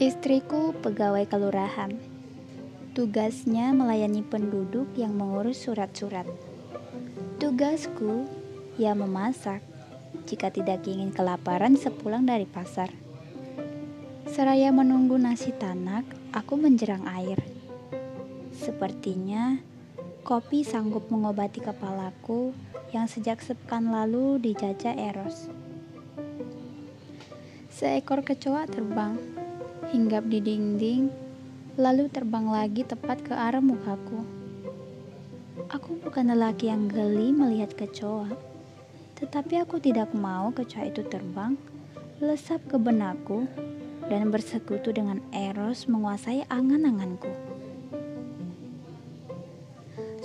Istriku pegawai kelurahan. Tugasnya melayani penduduk yang mengurus surat-surat. Tugasku, ya memasak jika tidak ingin kelaparan sepulang dari pasar. Seraya menunggu nasi tanak, aku menjerang air. Sepertinya kopi sanggup mengobati kepalaku yang sejak sepekan lalu dijajah Eros. Seekor kecoa terbang, hinggap di dinding, lalu terbang lagi tepat ke arah mukaku. Aku bukan lelaki yang geli melihat kecoa, tetapi aku tidak mau kecoa itu terbang, lesap ke benakku, dan bersekutu dengan Eros menguasai angan-anganku.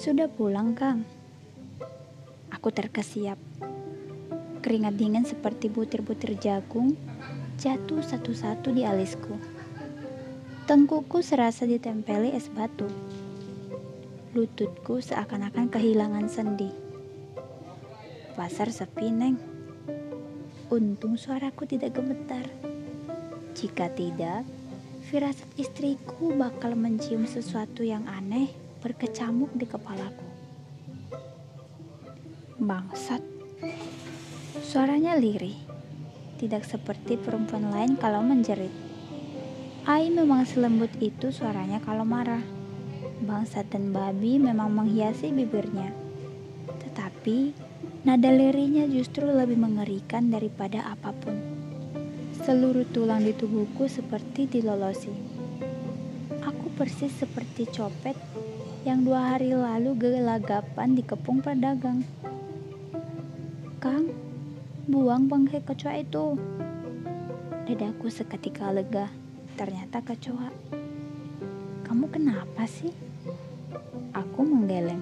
Sudah pulang, Kang. Aku terkesiap. Keringat dingin seperti butir-butir jagung jatuh satu-satu di alisku. Tengkuku serasa ditempeli es batu. Lututku seakan-akan kehilangan sendi. Pasar sepi, Neng. Untung suaraku tidak gemetar. Jika tidak, firasat istriku bakal mencium sesuatu yang aneh berkecamuk di kepalaku. Bangsat. Suaranya lirih. Tidak seperti perempuan lain kalau menjerit. Ai memang selembut itu suaranya kalau marah. Bangsat dan babi memang menghiasi bibirnya. Tetapi nada lirinya justru lebih mengerikan daripada apa pun. Seluruh tulang di tubuhku seperti dilolosi. Aku persis seperti copet yang dua hari lalu gelagapan dikepung pedagang. Kang, buang bangkai kecoa itu. Dadaku seketika lega. Ternyata kecoa. Kamu kenapa sih? Aku menggeleng.